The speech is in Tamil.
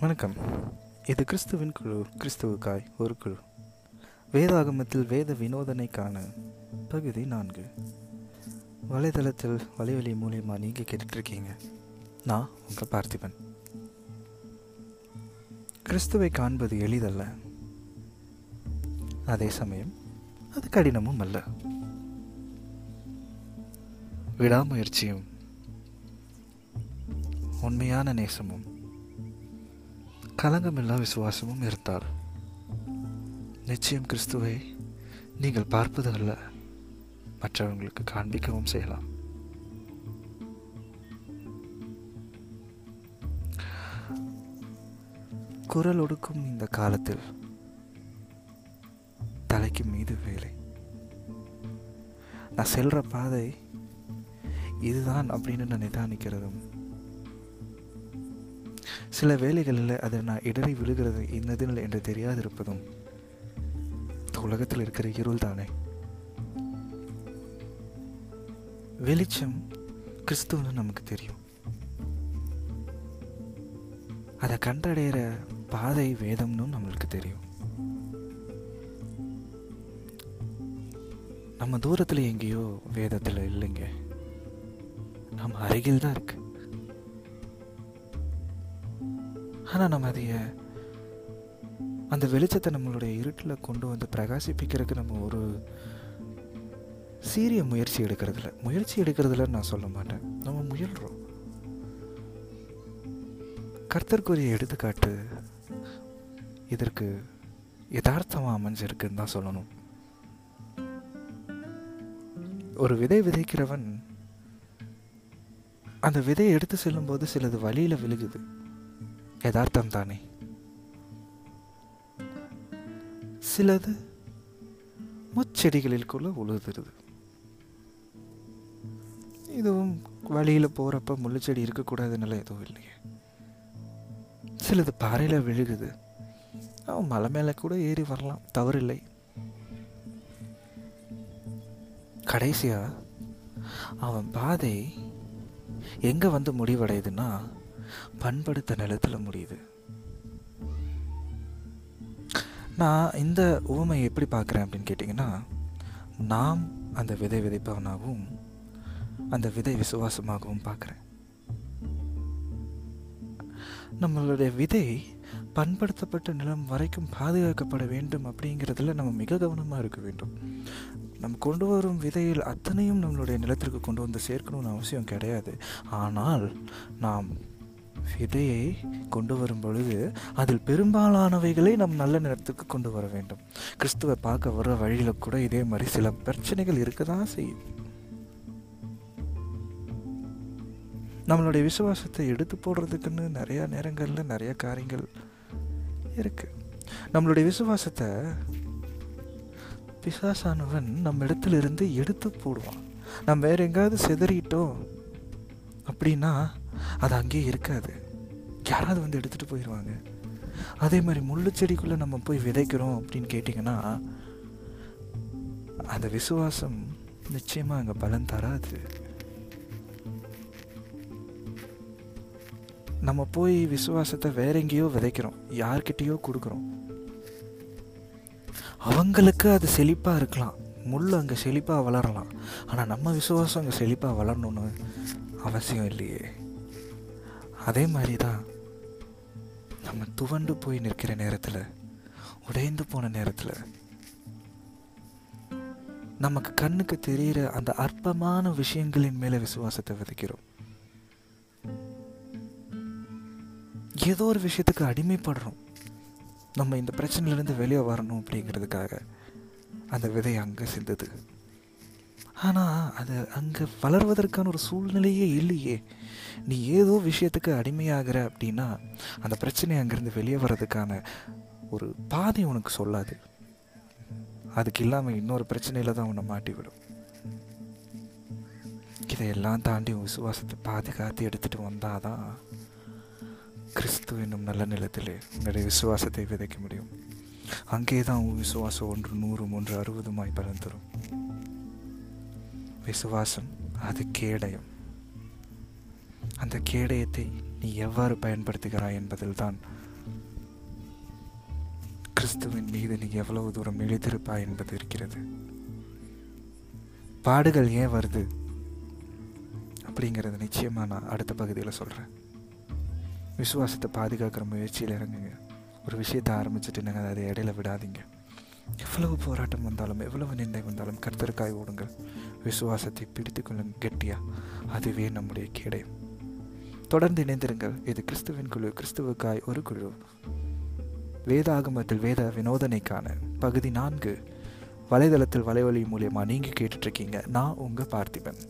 வணக்கம். இது கிறிஸ்துவின் குழு கிறிஸ்துவுக்காய் ஒரு குழு. வேதாகமத்தில் வேத வினோதனைக்கான பகுதி நான்கு. வலைதளத்தில் வலைவலி மூலியமா நீங்கள் கேட்டுட்ருக்கீங்க. நான் உங்கள் பார்த்திபன். கிறிஸ்துவை காண்பது எளிதல்ல. அதே சமயம் அது கடினமும் அல்ல. விடாமுயற்சியும் உண்மையான நேசமும் கலங்கமில்லா விசுவாசமும் இருந்தால் நிச்சயம் கிறிஸ்துவை நீங்கள் பார்ப்பது அல்ல மற்றவங்களுக்கு காண்பிக்கவும் செய்யலாம். குரல் ஒடுக்கும் இந்த காலத்தில் தலைக்கு மீது வேலை. நான் செல்ற பாதை இதுதான் அப்படின்னு நான் நிதானிக்கிறதும் சில வேலைகளில் அது நான் இடறி விழுகிறது இன்னதில் என்று தெரியாதிருப்பதும் உலகத்தில் இருக்கிற இருள் தானே. வெளிச்சம் கிறிஸ்துவன்னு நமக்கு தெரியும். அதை கண்டடைகிற பாதை வேதம்னு நம்மளுக்கு தெரியும். நம்ம தூரத்தில் எங்கேயோ வேதத்தில் இல்லைங்க. நம்ம அருகில் தான் இருக்குது ஆனால் நம்ம அதைய அந்த வெளிச்சத்தை நம்மளுடைய இருட்டில் கொண்டு வந்து பிரகாசிப்பிக்கிறதுக்கு நம்ம ஒரு சீரிய முயற்சி எடுக்கிறதில்ல. முயற்சி எடுக்கிறதுல நான் சொல்ல மாட்டேன். நம்ம முயல்றோம். கர்த்தர்க்குரிய எடுத்துக்காட்டு இதற்கு யதார்த்தமாக அமைஞ்சிருக்குன்னு தான் சொல்லணும். ஒரு விதை விதைக்கிறவன் அந்த விதையை எடுத்து செல்லும்போது சிலது வழியில் விழுகுது. யதார்த்தம் தானே சிலது முச்செடிகளில் கூட உழுதுருது. இதுவும் வழியில் போகிறப்ப முள்ளுச்செடி இருக்கக்கூடாதுனால எதுவும் இல்லையே. சிலது பாறையில் விழுகுது. அவன் மலை மேலே கூட ஏறி வரலாம். தவறில்லை. கடைசியா அவன் பாதை எங்க வந்து முடிவடையுதுன்னா பண்படுத்த நிலத்தில் முடியுது. நான் இந்த உவமையை எப்படி பார்க்குறேன் அப்படின்னு கேட்டிங்கன்னா நாம் அந்த விதை விதைப்பவனாகவும் அந்த விதை விசுவாசமாகவும் பார்க்குறேன். நம்மளுடைய விதை பண்படுத்தப்பட்ட நிலம் வரைக்கும் பாதுகாக்கப்பட வேண்டும் அப்படிங்கிறதுல நம்ம மிக கவனமாக இருக்க வேண்டும். நம்ம கொண்டு வரும் விதையில் அத்தனையும் நம்மளுடைய நிலத்திற்கு கொண்டு வந்து சேர்க்கணும்னு அவசியம் கிடையாது. ஆனால் நாம் விதையை கொண்டு வரும் பொழுது அதில் பெரும்பாலானவைகளை நம் நல்ல நேரத்துக்கு கொண்டு வர வேண்டும். கிறிஸ்துவை பார்க்க வர வழியில் கூட இதே மாதிரி சில பிரச்சனைகள் இருக்க தான் செய்யும். நம்மளுடைய விசுவாசத்தை எடுத்து போடுறதுக்குன்னு நிறையா நேரங்களில் நிறைய காரியங்கள் இருக்கு. நம்மளுடைய விசுவாசத்தை பிசாசானவன் நம்ம இடத்துல இருந்து எடுத்து போடுவான். நம்ம வேற எங்கேயாவது செதறிட்டோம் அப்படின்னா அது அங்கேயே இருக்காது. யாராவது வந்து எடுத்துகிட்டு போயிடுவாங்க அதே மாதிரி முள்ளு செடிக்குள்ளே நம்ம போய் விதைக்கிறோம் அப்படின்னு கேட்டிங்கன்னா அந்த விசுவாசம் நிச்சயமாக அங்கே பலன் தராது. நம்ம போய் விசுவாசத்தை வேற எங்கேயோ விதைக்கிறோம். யார்கிட்டயோ கொடுக்குறோம். அவங்களுக்கு அது செழிப்பாக இருக்கலாம். முள் அங்கே செழிப்பாக வளரலாம். ஆனால் நம்ம விசுவாசம் அங்கே செழிப்பாக வளரணும்னு அவசியம் இல்லையே. அதே மாதிரி தான் நம்ம துவண்டு போய் நிற்கிற நேரத்தில் உடைந்து போன நேரத்தில் நமக்கு கண்ணுக்கு தெரிகிற அந்த அற்பமான விஷயங்களின் மேலே விசுவாசத்தை விதைக்கிறோம். ஏதோ ஒரு விஷயத்துக்கு அடிமைப்படுறோம். நம்ம இந்த பிரச்சனையிலேருந்து வெளியே வரணும் அப்படிங்கிறதுக்காக அந்த விதை அங்கே சிந்தது. ஆனால் அது அங்கே வளர்வதற்கான ஒரு சூழ்நிலையே இல்லையே. நீ ஏதோ விஷயத்துக்கு அடிமையாகிற அப்படின்னா அந்த பிரச்சனை அங்கேருந்து வெளியே வர்றதுக்கான ஒரு பாதை உனக்கு சொல்லாது. அதுக்கு இல்லாமல் இன்னொரு பிரச்சனையில் தான் உன்னை மாட்டி விடும் இதையெல்லாம் தாண்டி உன் விசுவாசத்தை பாதுகாத்து எடுத்துகிட்டு வந்தால் தான் கிறிஸ்து என்னும் நல்ல நிலத்திலே உங்களுடைய விசுவாசத்தை விதைக்க முடியும். அங்கே தான் உன் விசுவாசம் ஒன்று நூறும் ஒன்று அறுபதுமாய் பலன் தரும். விசுவாசம் அது கேடயம். அந்த கேடயத்தை நீ எவ்வாறு பயன்படுத்துகிறாய் என்பதில்தான் கிறிஸ்துவின் மீது நீ எவ்வளவு தூரம் நிலைத்திருப்பாய் என்பது இருக்கிறது. பாடுகள் ஏன் வருது? அப்படிங்கிறத நிச்சயமாக நான் அடுத்த பகுதியில் சொல்கிறேன் விசுவாசத்தை பாதுகாக்கிற முயற்சியில் இறங்குங்க. ஒரு விஷயத்தை ஆரம்பிச்சுட்டு நீங்கள் அதை இடையில விடாதீங்க. எவ்வளவு போராட்டம் வந்தாலும் எவ்வளவு நிந்தை வந்தாலும் கர்த்தருக்காய் ஓடுங்கள். விசுவாசத்தை பிடித்து கெட்டியா? அதுவே நம்முடைய கேடயம் தொடர்ந்து இணைந்திருங்கள். இது கிறிஸ்துவின் குழு கிறிஸ்துவுக்காய் ஒரு குழு. வேதாகமத்தில் வேத வினோதனைக்கான பகுதி நான்கு. வலைதளத்தில் வலைவழி மூலியமாக நீங்கள் கேட்டுட்ருக்கீங்க. நான் உங்கள் பார்த்திபன்.